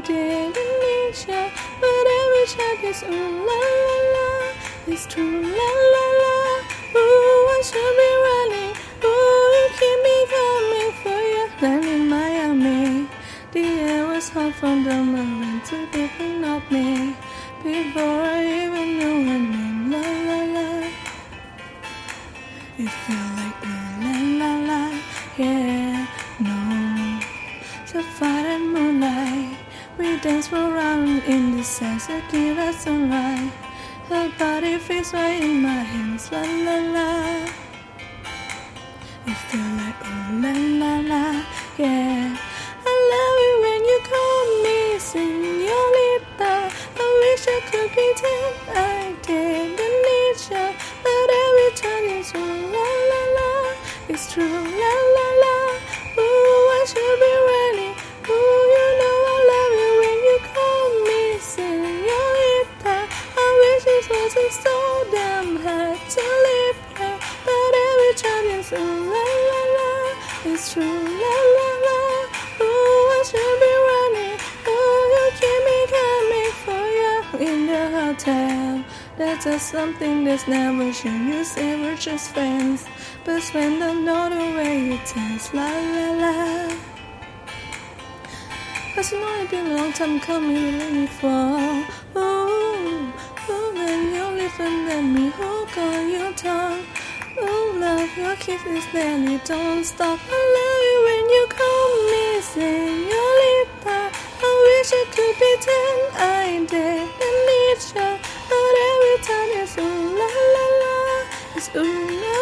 didn't need you, but I wish I could. Ooh la la la, it's true la la la. Ooh, I should be running. Ooh, you keep me coming for you, land in Miami. The air was hot from the moment to giving up me before I even knew my name. La la la, it felt like me. La la la, yeah, no, the fire and moonlight we danced around in the sunset, give us sunlight. Her body feels right in my hands, la la la. It felt like oh la la la, yeah. I love it when you call me señorita. I wish I could pretend I didn't need you, but every time it's oh la la la, it's true la la wasn't so damn hard to live here, but every time it's ooh la la la, it's true la la la. Oh, I should be running. Oh, you keep me coming for you in the hotel. That's just something that's never shown. You say we're just friends, but when don't know the way. La la la. Cause you know it's been a long time coming, really for. Ooh, your kiss is there, you don't stop. I love you when you call me señorita. I wish I could pretend I didn't need you, but every time it's ooh la la la, it's ooh la.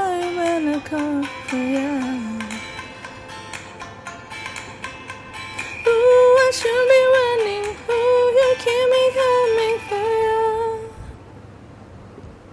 for ya.